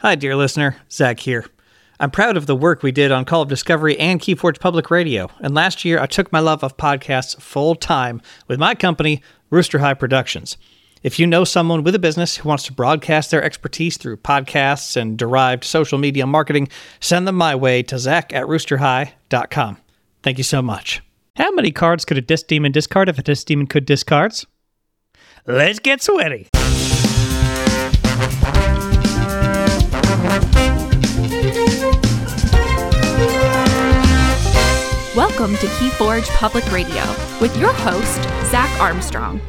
Hi, dear listener. Zach here. I'm proud of the work we did on Call of Discovery and Keyforge Public Radio, and last year I took my love of podcasts full time with my company, Rooster High Productions. If you know someone with a business who wants to broadcast their expertise through podcasts and derived social media marketing, send them my way to zach at roosterhigh.com. Thank you so much. How many cards could a Dis demon discard if a Dis demon could discards? Let's get sweaty. Welcome to Keyforge Public Radio with your host, Zach Armstrong.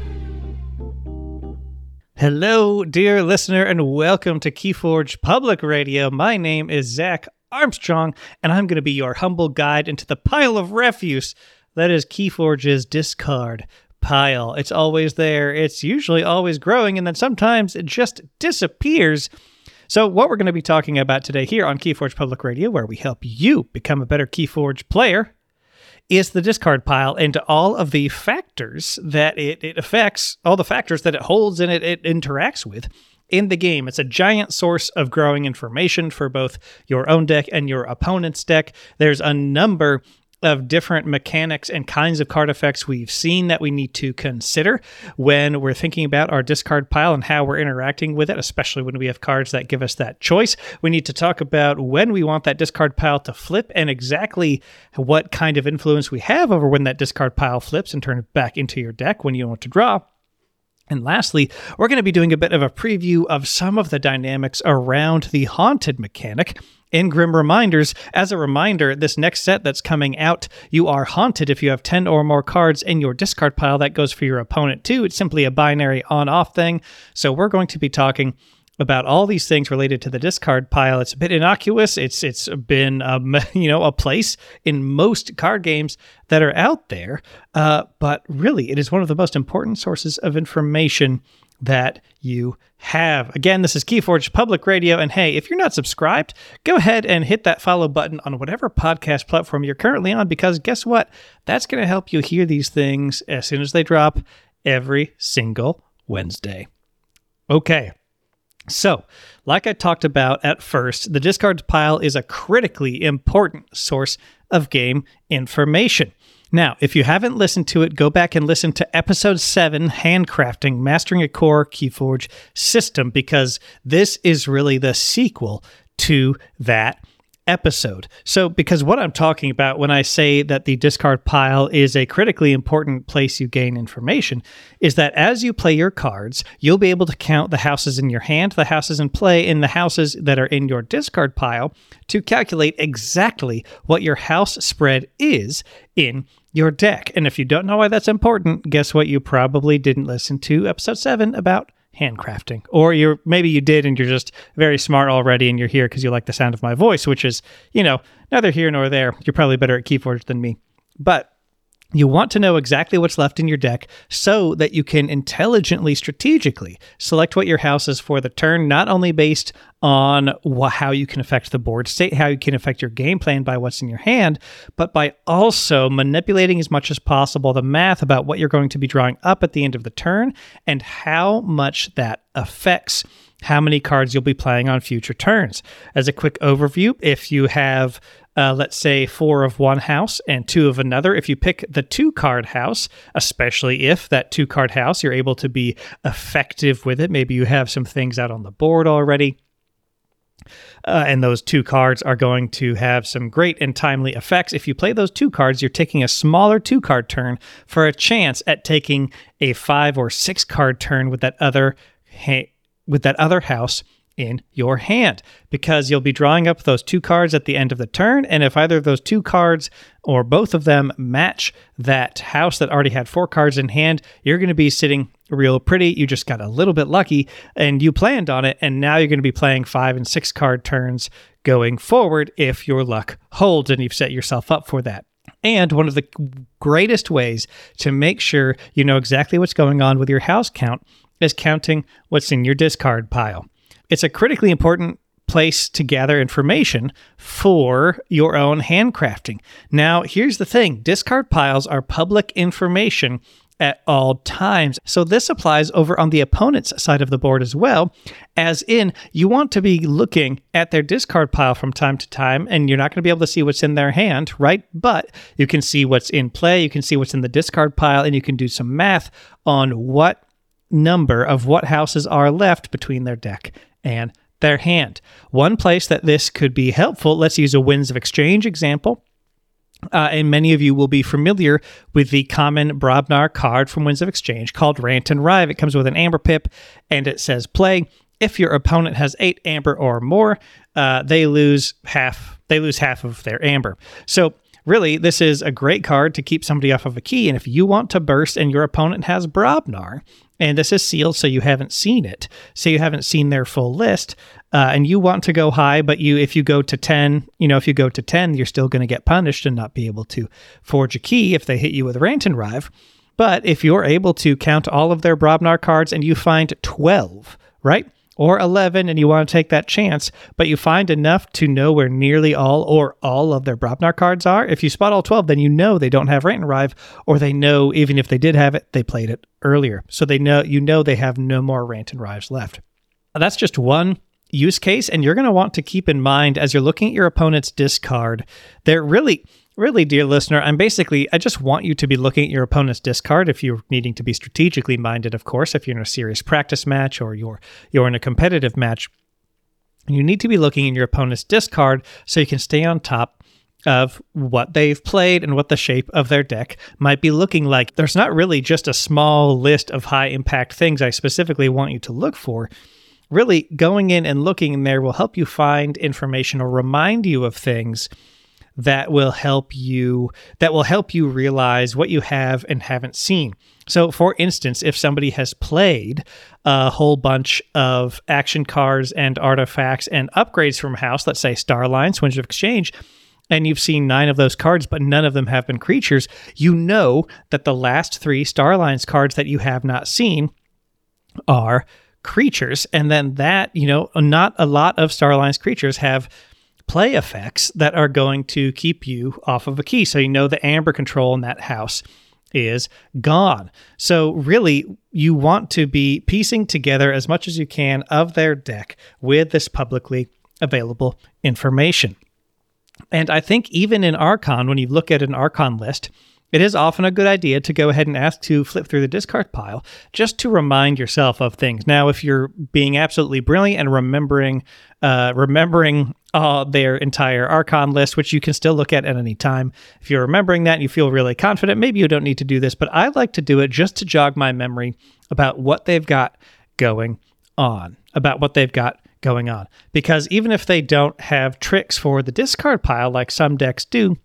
Hello, dear listener, and welcome to Keyforge Public Radio. My name is Zach Armstrong, and I'm going to be your humble guide into the pile of refuse that is Keyforge's discard pile. It's always there, it's usually always growing, and then sometimes it just disappears. So, what we're going to be talking about today here on Keyforge Public Radio, where we help you become a better Keyforge player, is the discard pile and all of the factors that it, it affects, all the factors that it holds and it, it interacts with in the game. It's a giant source of growing information for both your own deck and your opponent's deck. There's a number of different mechanics and kinds of card effects we've seen that we need to consider when we're thinking about our discard pile and how we're interacting with it, especially when we have cards that give us that choice. We need to talk about when we want that discard pile to flip and exactly what kind of influence we have over when that discard pile flips and turns back into your deck when you want to draw. And lastly, we're going to be doing a bit of a preview of some of the dynamics around the haunted mechanic in Grim Reminders. As a reminder, this next set that's coming out, you are haunted if you have 10 or more cards in your discard pile. That goes for your opponent too. It's simply a binary on off thing. So we're going to be talking about all these things related to the discard pile. It's a bit innocuous. It's it's been um, you know a place in most card games that are out there, uh, but really it is one of the most important sources of information that you have. Again, this is Keyforge Public Radio. And hey, if you're not subscribed, go ahead and hit that follow button on whatever podcast platform you're currently on, because guess what? That's going to help you hear these things as soon as they drop every single Wednesday. Okay. So, like I talked about at first, the discards pile is a critically important source of game information. Now, if you haven't listened to it, go back and listen to episode seven Handcrafting Mastering a Core Keyforge System, because this is really the sequel to that episode. So, because what I'm talking about when I say that the discard pile is a critically important place you gain information is that as you play your cards, you'll be able to count the houses in your hand, the houses in play, and the houses that are in your discard pile to calculate exactly what your house spread is in your deck. And if you don't know why that's important, guess what? You probably didn't listen to episode 7 about handcrafting. Or you're maybe you did and you're just very smart already and you're here because you like the sound of my voice which is you know neither here nor there. You're probably better at Keyforge than me. But you want to know exactly what's left in your deck so that you can intelligently, strategically select what your house is for the turn, not only based on wh- how you can affect the board state, how you can affect your game plan by what's in your hand, but by also manipulating as much as possible the math about what you're going to be drawing up at the end of the turn and how much that affects how many cards you'll be playing on future turns. As a quick overview, if you have uh, let's say four of one house and two of another. If you pick the two card house, especially if that two card house, you're able to be effective with it. Maybe you have some things out on the board already. Uh, and those two cards are going to have some great and timely effects. If you play those two cards, you're taking a smaller two card turn for a chance at taking a five or six card turn with that other ha- with that other house in your hand because you'll be drawing up those two cards at the end of the turn. And if either of those two cards or both of them match that house that already had four cards in hand, you're going to be sitting real pretty. You just got a little bit lucky and you planned on it. And now you're going to be playing five and six card turns going forward if your luck holds and you've set yourself up for that. And one of the greatest ways to make sure you know exactly what's going on with your house count is counting what's in your discard pile. It's a critically important place to gather information for your own handcrafting. Now, here's the thing discard piles are public information at all times. So this applies over on the opponent's side of the board as well, as in you want to be looking at their discard pile from time to time, and you're not going to be able to see what's in their hand, right? But you can see what's in play, you can see what's in the discard pile, and you can do some math on what number of what houses are left between their deck and their hand. One place that this could be helpful, let's use a Winds of Exchange example. Uh, and many of you will be familiar with the common Brobnar card from Winds of Exchange called Rant and Rive. It comes with an amber pip and it says play. If your opponent has eight amber or more, uh, they lose half. They lose half of their amber. So really, this is a great card to keep somebody off of a key. And if you want to burst and your opponent has Brobnar, and this is sealed so you haven't seen it, so you haven't seen their full list, uh, and you want to go high, but you if you go to 10, you know, if you go to 10, you're still going to get punished and not be able to forge a key if they hit you with Rant and Rive. But if you're able to count all of their Brobnar cards and you find 12, right? Or 11 and you want to take that chance, but you find enough to know where nearly all or all of their Brobnar cards are. If you spot all 12, then you know they don't have Rant and Rive, or they know even if they did have it, they played it earlier. So they know you know they have no more Rant and Rives left. That's just one use case and you're going to want to keep in mind as you're looking at your opponent's discard they're really really dear listener i'm basically i just want you to be looking at your opponent's discard if you're needing to be strategically minded of course if you're in a serious practice match or you're you're in a competitive match you need to be looking in your opponent's discard so you can stay on top of what they've played and what the shape of their deck might be looking like. There's not really just a small list of high impact things I specifically want you to look for really going in and looking in there will help you find information or remind you of things that will help you that will help you realize what you have and haven't seen. So for instance, if somebody has played a whole bunch of action cards and artifacts and upgrades from house, let's say Star Alliance, Winds of Exchange, and you've seen nine of those cards, but none of them have been creatures, you know that the last three Star Alliance cards that you have not seen are creatures. And then that, you know, not a lot of Star Alliance creatures have play effects that are going to keep you off of a key. So you know the amber control in that house is gone. So really you want to be piecing together as much as you can of their deck with this publicly available information. And I think even in Archon, when you look at an Archon list, it is often a good idea to go ahead and ask to flip through the discard pile just to remind yourself of things. Now, if you're being absolutely brilliant and remembering, uh, remembering uh, their entire Archon list, which you can still look at at any time, if you're remembering that and you feel really confident, maybe you don't need to do this. But I like to do it just to jog my memory about what they've got going on, about what they've got going on. Because even if they don't have tricks for the discard pile like some decks do,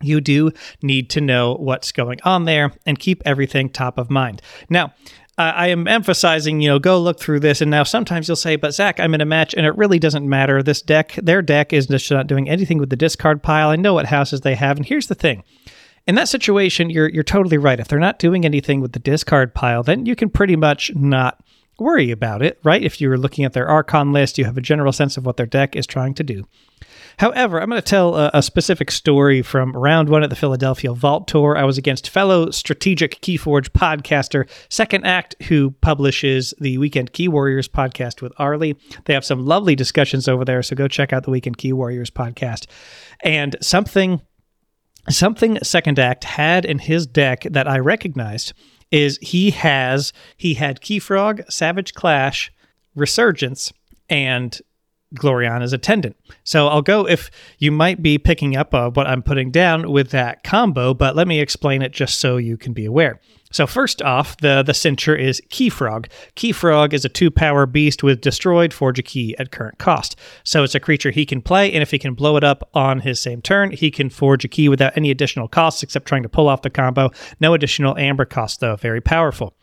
you do need to know what's going on there and keep everything top of mind. Now, I am emphasizing, you know, go look through this. And now sometimes you'll say, but Zach, I'm in a match and it really doesn't matter. This deck, their deck is just not doing anything with the discard pile. I know what houses they have. And here's the thing. In that situation, you're you're totally right. If they're not doing anything with the discard pile, then you can pretty much not worry about it, right? If you're looking at their Archon list, you have a general sense of what their deck is trying to do. However, I'm going to tell a, a, specific story from round one at the Philadelphia Vault Tour. I was against fellow strategic Keyforge podcaster Second Act, who publishes the Weekend Key Warriors podcast with Arlie. They have some lovely discussions over there, so go check out the Weekend Key Warriors podcast. And something something Second Act had in his deck that I recognized is he has he had Keyfrog, Savage Clash, Resurgence, and Gloriana's attendant. So I'll go if you might be picking up uh, what I'm putting down with that combo, but let me explain it just so you can be aware. So first off, the the cincher is Keyfrog. Keyfrog is a two power beast with destroyed forge a key at current cost. So it's a creature he can play, and if he can blow it up on his same turn, he can forge a key without any additional costs except trying to pull off the combo. No additional amber cost though. Very powerful.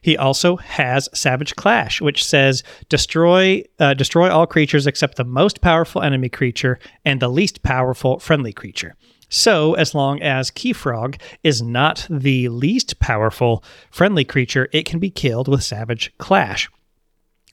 He also has Savage Clash, which says destroy uh, destroy all creatures except the most powerful enemy creature and the least powerful friendly creature. So, as long as Keyfrog is not the least powerful friendly creature, it can be killed with Savage Clash.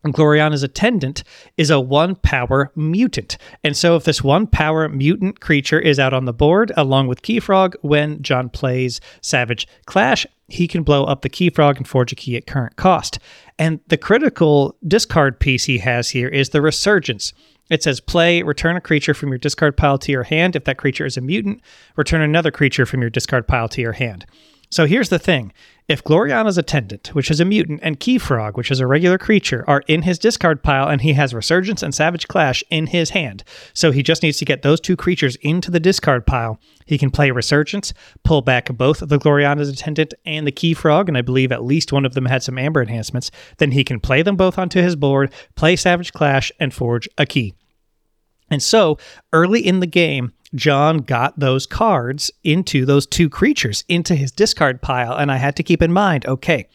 Gloriana's attendant is a one power mutant. And so, if this one power mutant creature is out on the board along with Keyfrog, when John plays Savage Clash, he can blow up the Keyfrog and forge a key at current cost. And the critical discard piece he has here is the Resurgence. It says play, return a creature from your discard pile to your hand. If that creature is a mutant, return another creature from your discard pile to your hand. So here's the thing if Gloriana's Attendant, which is a mutant, and Keyfrog, which is a regular creature, are in his discard pile and he has Resurgence and Savage Clash in his hand, so he just needs to get those two creatures into the discard pile, he can play Resurgence, pull back both the Gloriana's Attendant and the Keyfrog, and I believe at least one of them had some Amber enhancements. Then he can play them both onto his board, play Savage Clash, and forge a key. And so early in the game, John got those cards into those two creatures into his discard pile. And I had to keep in mind okay,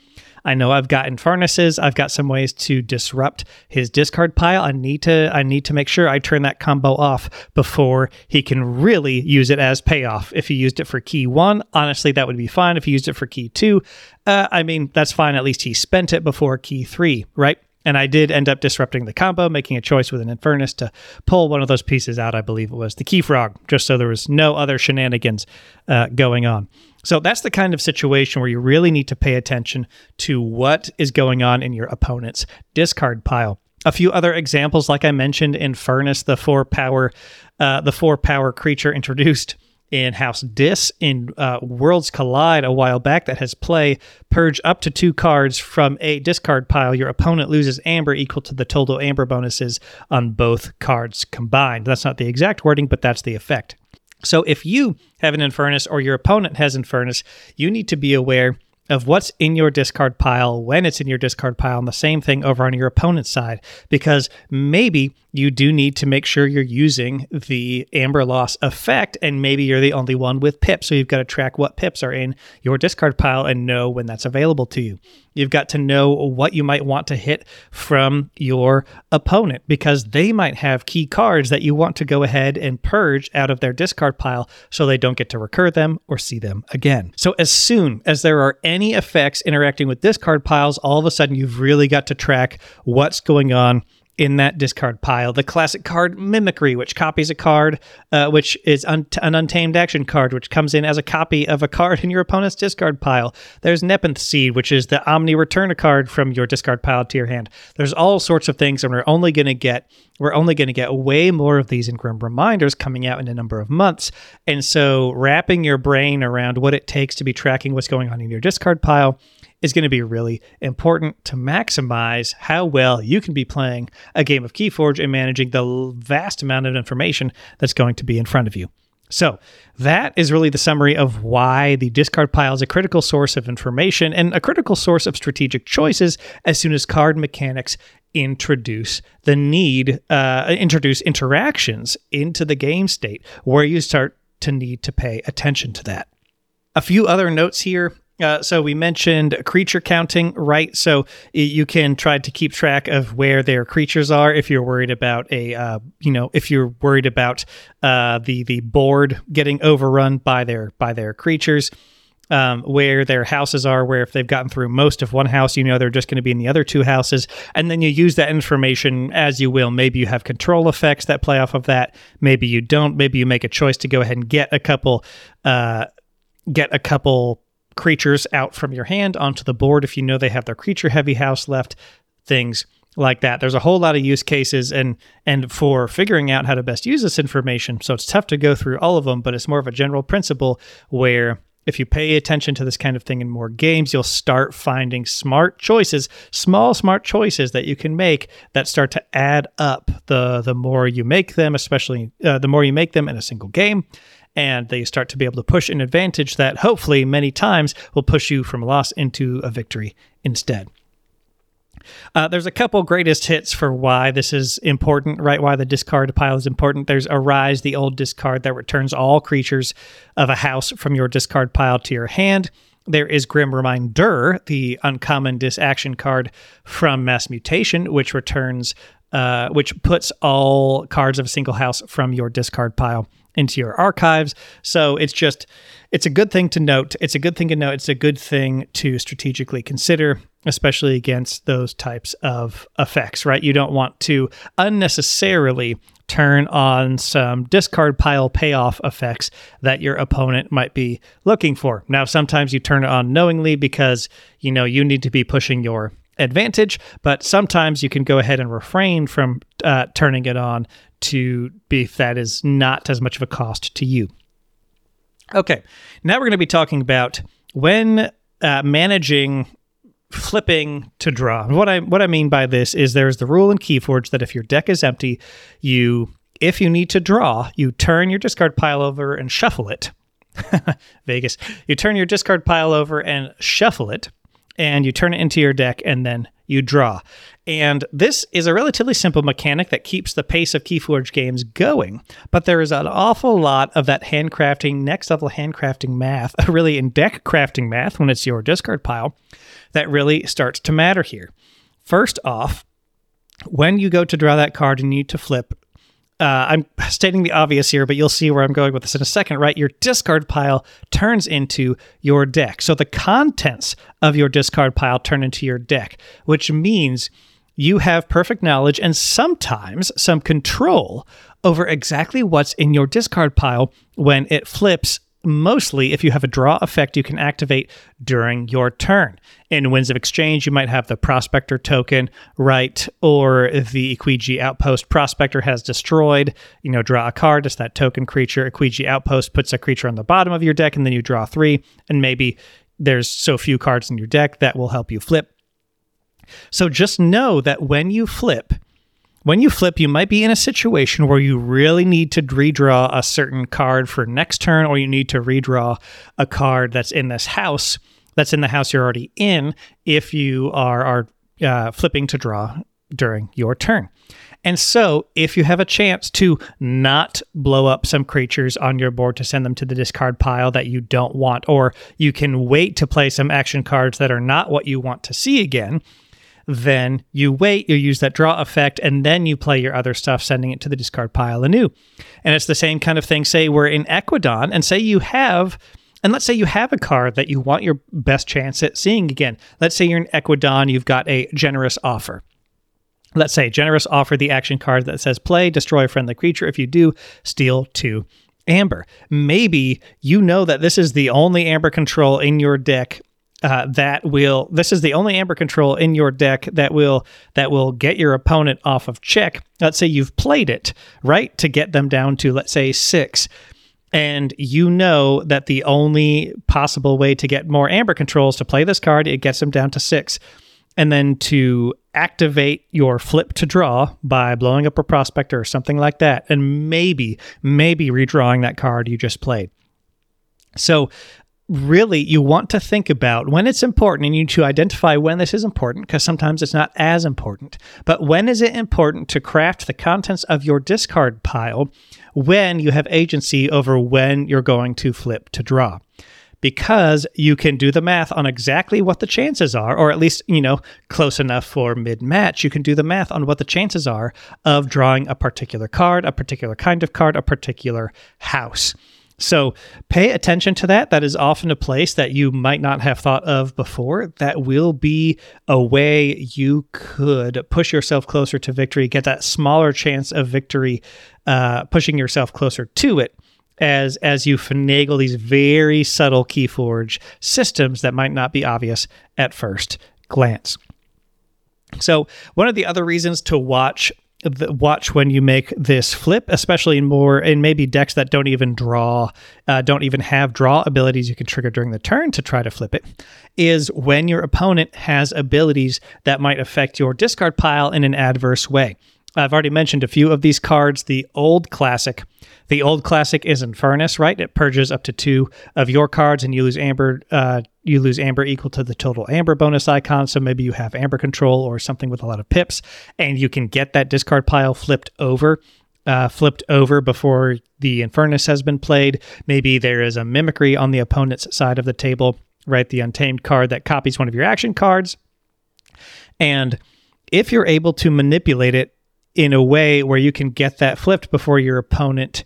I know I've gotten Infurnace's, I've got some ways to disrupt his discard pile. I need to I need to make sure I turn that combo off before he can really use it as payoff. If he used it for key one, honestly, that would be fine. If he used it for key two, uh, I mean, that's fine. At least he spent it before key three, right? And I did end up disrupting the combo, making a choice with an Infurnace to pull one of those pieces out. I believe it was the Keyfrog, just so there was no other shenanigans uh, going on. So that's the kind of situation where you really need to pay attention to what is going on in your opponent's discard pile. A few other examples, like I mentioned, Infurnace, the four power, uh, the four power creature introduced in House Dis in uh, Worlds Collide a while back that has play purge up to two cards from a discard pile. Your opponent loses amber equal to the total amber bonuses on both cards combined. That's not the exact wording, but that's the effect. So if you have an Infurnace or your opponent has Infurnace, you need to be aware of what's in your discard pile when it's in your discard pile and the same thing over on your opponent's side because maybe you do need to make sure you're using the amber loss effect and maybe you're the only one with pips so you've got to track what pips are in your discard pile and know when that's available to you you've got to know what you might want to hit from your opponent because they might have key cards that you want to go ahead and purge out of their discard pile so they don't get to recur them or see them again. So as soon as there are any effects interacting with discard piles all of a sudden you've really got to track what's going on in that discard pile. The classic card Mimicry, which copies a card, uh, which is un- an untamed action card, which comes in as a copy of a card in your opponent's discard pile. There's Nepenthe Seed, which is the Omni return a card from your discard pile to your hand. There's all sorts of things, and we're only going to get we're only going to get way more of these in Grim Reminders coming out in a number of months. And so, wrapping your brain around what it takes to be tracking what's going on in your discard pile is going to be really important to maximize how well you can be playing a game of Keyforge and managing the vast amount of information that's going to be in front of you. So, that is really the summary of why the discard pile is a critical source of information and a critical source of strategic choices as soon as card mechanics introduce the need, uh, introduce interactions into the game state where you start to need to pay attention to that. A few other notes here. Uh, so we mentioned creature counting, right? So you can try to keep track of where their creatures are if you're worried about a, uh, you know, if you're worried about uh, the the board getting overrun by their by their creatures. Um, where their houses are, where if they've gotten through most of one house, you know they're just going to be in the other two houses. And then you use that information as you will. Maybe you have control effects that play off of that. Maybe you don't. Maybe you make a choice to go ahead and get a couple, uh, get a couple creatures out from your hand onto the board if you know they have their creature heavy house left, things like that. There's a whole lot of use cases and and for figuring out how to best use this information. So it's tough to go through all of them, but it's more of a general principle where if you pay attention to this kind of thing in more games, you'll start finding smart choices, small smart choices that you can make that start to add up the the more you make them, especially uh, the more you make them in a single game and they start to be able to push an advantage that hopefully many times will push you from a loss into a victory instead. Uh, there's a couple greatest hits for why this is important, right? Why the discard pile is important. There's Arise, the old discard that returns all creatures of a house from your discard pile to your hand. There is Grim Reminder, the uncommon Dis action card from Mass Mutation, which returns, uh, which puts all cards of a single house from your discard pile into your archives. So it's just, it's a good thing to note. It's a good thing to note. It's a good thing to strategically consider, especially against those types of effects, right? You don't want to unnecessarily turn on some discard pile payoff effects that your opponent might be looking for. Now, sometimes you turn it on knowingly because, you know, you need to be pushing your advantage, but sometimes you can go ahead and refrain from uh, turning it on to be that is not as much of a cost to you. Okay, now we're going to be talking about when uh, managing flipping to draw. What I what I mean by this is there's the rule in Keyforge that if your deck is empty, you if you need to draw, you turn your discard pile over and shuffle it. Vegas. You turn your discard pile over and shuffle it, and you turn it into your deck, and then you draw. And this is a relatively simple mechanic that keeps the pace of Keyforge games going. But there is an awful lot of that handcrafting, next level handcrafting math, really in deck crafting math when it's your discard pile, that really starts to matter here. First off, when you go to draw that card and you need to flip, uh, I'm stating the obvious here, but you'll see where I'm going with this in a second, right? Your discard pile turns into your deck. So the contents of your discard pile turn into your deck, which means you have perfect knowledge and sometimes some control over exactly what's in your discard pile when it flips mostly if you have a draw effect you can activate during your turn. In Winds of Exchange, you might have the Prospector token, right? Or the Equiji Outpost Prospector has destroyed, you know, draw a card, it's that token creature. Equiji Outpost puts a creature on the bottom of your deck, and then you draw three, and maybe there's so few cards in your deck that will help you flip. So just know that when you flip, when you flip, you might be in a situation where you really need to redraw a certain card for next turn, or you need to redraw a card that's in this house, that's in the house you're already in, if you are, are uh, flipping to draw during your turn. And so, if you have a chance to not blow up some creatures on your board to send them to the discard pile that you don't want, or you can wait to play some action cards that are not what you want to see again, then you wait, you use that draw effect, and then you play your other stuff, sending it to the discard pile anew. And it's the same kind of thing. Say we're in Ekwidon, and say you have, and let's say you have a card that you want your best chance at seeing again. Let's say you're in Ekwidon, you've got a generous offer. Let's say generous offer the action card that says play, destroy a friendly creature. If you do, steal two amber. Maybe you know that this is the only amber control in your deck uh, that will this is the only amber control in your deck that will that will get your opponent off of check. Let's say you've played it right to get them down to let's say six. And you know that the only possible way to get more amber controls to play this card it gets them down to six. And then to activate your flip to draw by blowing up a prospector or something like that and maybe maybe redrawing that card you just played. So really you want to think about when it's important and you need to identify when this is important because sometimes it's not as important. But when is it important to craft the contents of your discard pile when you have agency over when you're going to flip to draw? Because you can do the math on exactly what the chances are, or at least, you know, close enough for mid match. You can do the math on what the chances are of drawing a particular card, a particular kind of card, a particular house. So pay attention to that. That is often a place that you might not have thought of before. That will be a way you could push yourself closer to victory, get that smaller chance of victory, uh, pushing yourself closer to it as as you finagle these very subtle keyforge systems that might not be obvious at first glance. So, one of the other reasons to watch watch when you make this flip, especially in more in maybe decks that don't even draw, uh, don't even have draw abilities you can trigger during the turn to try to flip it, is when your opponent has abilities that might affect your discard pile in an adverse way. I've already mentioned a few of these cards. The old classic, the old classic is Infurnace, right? It purges up to two of your cards, and you lose amber. Uh, you lose amber equal to the total amber bonus icon. So maybe you have amber control or something with a lot of pips, and you can get that discard pile flipped over. Uh, flipped over before the Infurnace has been played. Maybe there is a mimicry on the opponent's side of the table, right? The untamed card that copies one of your action cards. And if you're able to manipulate it in a way where you can get that flipped before your opponent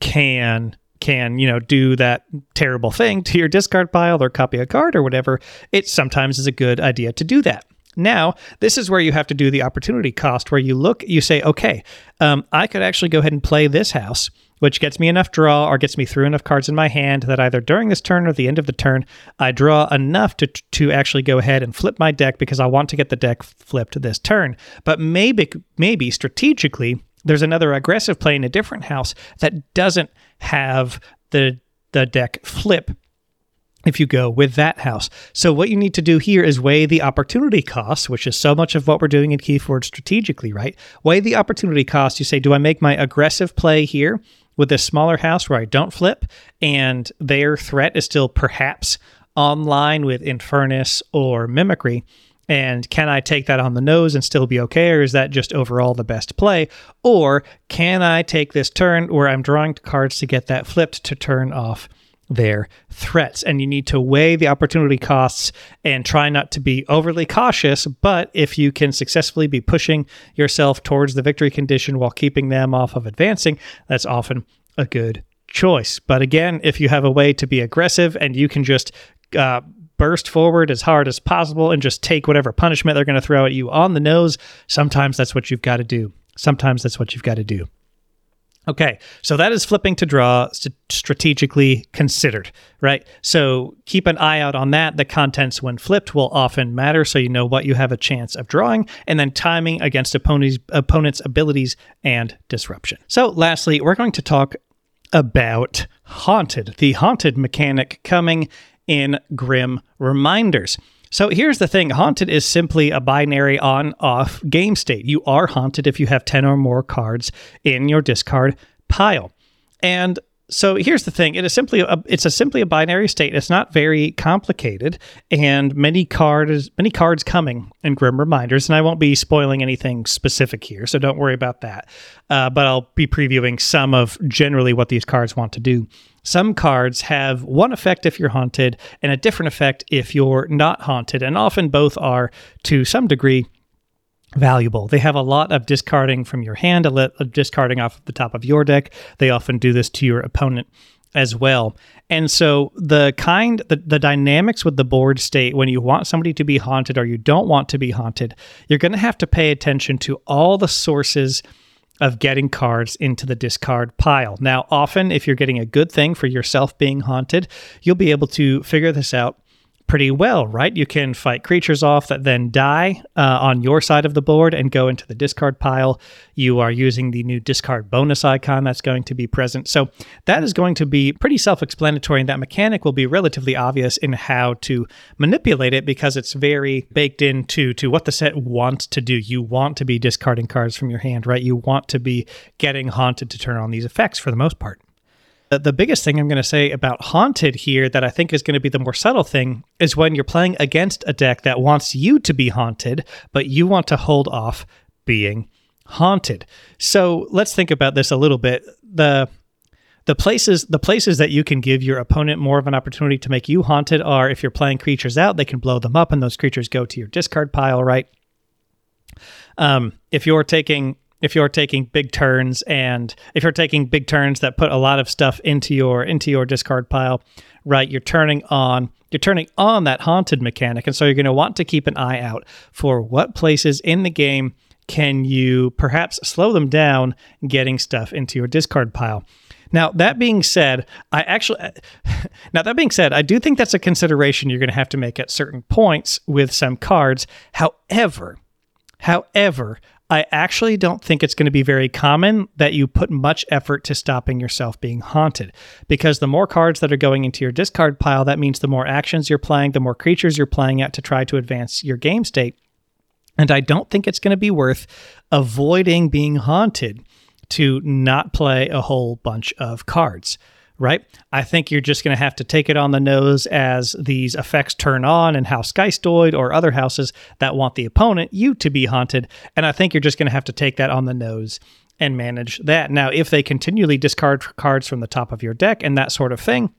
can can you know do that terrible thing to your discard pile or copy a card or whatever. It sometimes is a good idea to do that. Now this is where you have to do the opportunity cost where you look you say okay um, i could actually go ahead and play this house which gets me enough draw or gets me through enough cards in my hand that either during this turn or the end of the turn i draw enough to to actually go ahead and flip my deck because i want to get the deck flipped this turn but maybe maybe strategically there's another aggressive play in a different house that doesn't have the the deck flip if you go with that house. So what you need to do here is weigh the opportunity costs, which is so much of what we're doing in Keyforge strategically, right? Weigh the opportunity cost. You say, do I make my aggressive play here with this smaller house where I don't flip and their threat is still perhaps online with Infurnace or Mimicry? And can I take that on the nose and still be okay, or is that just overall the best play? Or can I take this turn where I'm drawing cards to get that flipped to turn off their threats? And you need to weigh the opportunity costs and try not to be overly cautious. But if you can successfully be pushing yourself towards the victory condition while keeping them off of advancing, that's often a good choice. But again, if you have a way to be aggressive and you can just uh, burst forward as hard as possible and just take whatever punishment they're going to throw at you on the nose, sometimes that's what you've got to do. Sometimes that's what you've got to do. Okay, so that is flipping to draw st- strategically considered, right? So keep an eye out on that. The contents, when flipped, will often matter, so you know what you have a chance of drawing, and then timing against opponent's, opponent's abilities and disruption. So, lastly, we're going to talk about Haunted, the Haunted mechanic coming in Grim Reminders. So here's the thing Haunted is simply a binary on off game state. You are haunted if you have 10 or more cards in your discard pile. And so here's the thing. It is simply a, it's a simply a binary state. It's not very complicated. And many cards many cards coming in grim reminders. And i won't be spoiling anything specific here so don't worry about that. Uh, but i'll be previewing some of generally what these cards want to do. Some cards have one effect if you're haunted and a different effect if you're not haunted, and often both are to some degree valuable. They have a lot of discarding from your hand, a lot of discarding off the top of your deck. They often do this to your opponent as well. And so the kind the, the dynamics with the board state when you want somebody to be haunted or you don't want to be haunted, you're going to have to pay attention to all the sources of getting cards into the discard pile. Now, often, if you're getting a good thing for yourself being haunted, you'll be able to figure this out pretty well, right? You can fight creatures off that then die uh, on your side of the board and go into the discard pile. You are using the new discard bonus icon that's going to be present. So that is going to be pretty self explanatory, and that mechanic will be relatively obvious in how to manipulate it because it's very baked into to what the set wants to do. You want to be discarding cards from your hand, right? You want to be getting haunted to turn on these effects for the most part. The biggest thing I'm going to say about Haunted here that I think is going to be the more subtle thing is when you're playing against a deck that wants you to be haunted, but you want to hold off being haunted. So let's think about this a little bit. The the places the places that you can give your opponent more of an opportunity to make you haunted are if you're playing creatures out, they can blow them up and those creatures go to your discard pile, right? Um, if you're taking if you're taking big turns and if you're taking big turns that put a lot of stuff into your into your discard pile right you're turning on you're turning on that haunted mechanic. And so you're going to want to keep an eye out for what places in the game can you perhaps slow them down getting stuff into your discard pile. Now that being said i actually now that being said i do think that's a consideration you're going to have to make at certain points with some cards. However however I actually don't think it's going to be very common that you put much effort to stopping yourself being haunted because the more cards that are going into your discard pile, that means the more actions you're playing, the more creatures you're playing at to try to advance your game state. And I don't think it's going to be worth avoiding being haunted to not play a whole bunch of cards right? I think you're just going to have to take it on the nose as these effects turn on in House Geistoid or other houses that want the opponent, you, to be haunted. And I think you're just going to have to take that on the nose and manage that. Now, if they continually discard cards from the top of your deck and that sort of thing,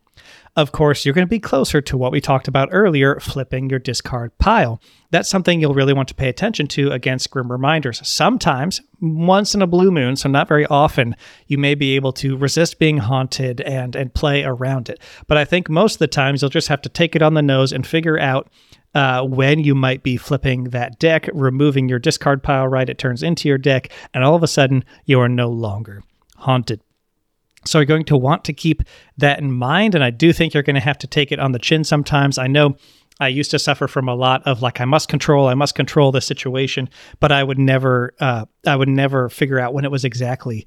of course, you're going to be closer to what we talked about earlier flipping your discard pile. That's something you'll really want to pay attention to against Grim Reminders. Sometimes, once in a blue moon, so not very often, you may be able to resist being haunted and, and play around it. But I think most of the times you'll just have to take it on the nose and figure out uh, when you might be flipping that deck, removing your discard pile, right? It turns into your deck, and all of a sudden you are no longer haunted. So you're going to want to keep that in mind. And I do think you're going to have to take it on the chin sometimes. I know I used to suffer from a lot of like I must control, I must control the situation, but I would never, uh, I would never figure out when it was exactly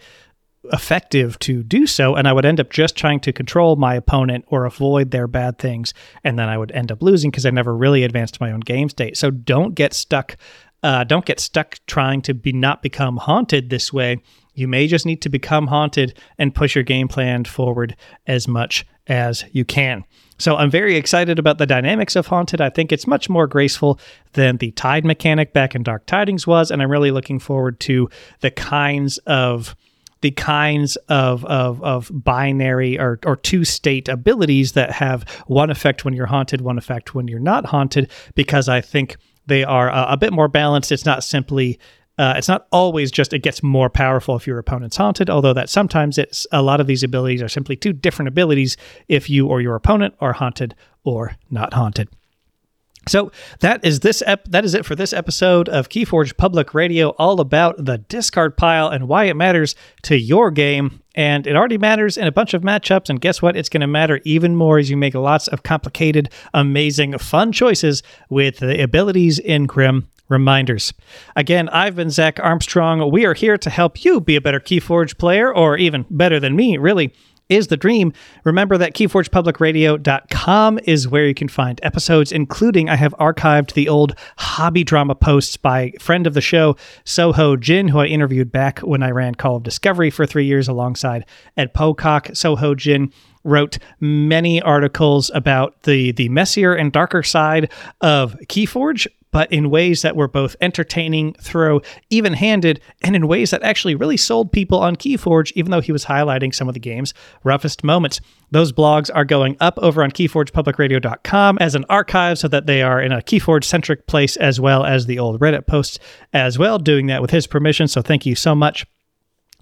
effective to do so, and I would end up just trying to control my opponent or avoid their bad things, and then I would end up losing because I never really advanced my own game state. So don't get stuck. Uh, don't get stuck trying to be not become haunted this way you may just need to become haunted and push your game plan forward as much as you can. So I'm very excited about the dynamics of Haunted. I think it's much more graceful than the Tide mechanic back in Dark Tidings was, and I'm really looking forward to the kinds of the kinds of, of, of binary or, or two state abilities that have one effect when you're haunted, one effect when you're not haunted, because I think they are a, a bit more balanced. It's not simply uh, it's not always just it gets more powerful if your opponent's haunted, although that sometimes it's a lot of these abilities are simply two different abilities if you or your opponent are haunted or not haunted. So that is this ep- that is it for this episode of Keyforge Public Radio, all about the discard pile and why it matters to your game. And it already matters in a bunch of matchups. And guess what? It's going to matter even more as you make lots of complicated, amazing, fun choices with the abilities in Grim reminders. Again, I've been Zach Armstrong. We are here to help you be a better Keyforge player, or even better than me, really. Is the dream. Remember that KeyforgePublicRadio.com is where you can find episodes, including I have archived the old hobby drama posts by friend of the show, Soho Jin, who I interviewed back when I ran Call of Discovery for three years alongside Ed Pocock. Soho Jin wrote many articles about the the messier and darker side of Keyforge, but in ways that were both entertaining, thorough, even handed, and in ways that actually really sold people on Keyforge, even though he was highlighting some of the game's roughest moments. Those blogs are going up over on KeyforgePublicRadio.com as an archive so that they are in a Keyforge centric place as well as the old Reddit posts as well, doing that with his permission. So thank you so much.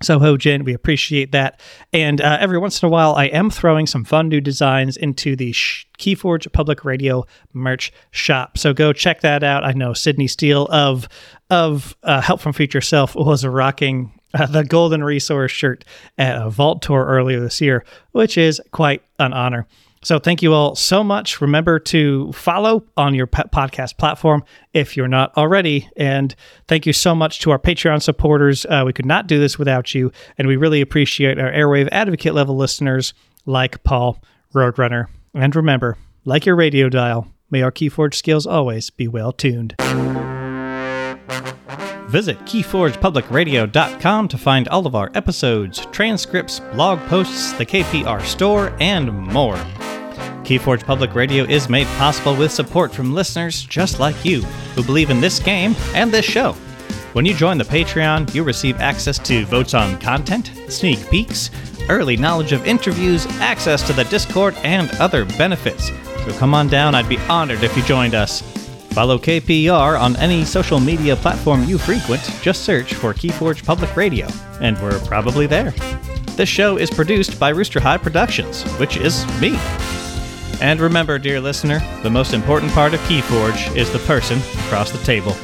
Soho Jin, we appreciate that. And uh, every once in a while, I am throwing some fun new designs into the Sh- Keyforge Public Radio merch shop. So go check that out. I know Sydney Steele of of uh, Help from Future Self was rocking uh, the Golden Resource shirt at a Vault Tour earlier this year, which is quite an honor. So thank you all so much. Remember to follow on your podcast platform if you're not already. And thank you so much to our Patreon supporters. Uh, we could not do this without you. And we really appreciate our Airwave Advocate level listeners like Paul Roadrunner. And remember, like your radio dial, may our Keyforge skills always be well tuned. Visit KeyforgePublicRadio.com to find all of our episodes, transcripts, blog posts, the KPR store, and more. Keyforge Public Radio is made possible with support from listeners just like you who believe in this game and this show. When you join the Patreon, you receive access to votes on content, sneak peeks, early knowledge of interviews, access to the Discord, and other benefits. So come on down, I'd be honored if you joined us. Follow KPR on any social media platform you frequent. Just search for Keyforge Public Radio, and we're probably there. This show is produced by Rooster High Productions, which is me. And remember, dear listener, the most important part of Keyforge is the person across the table.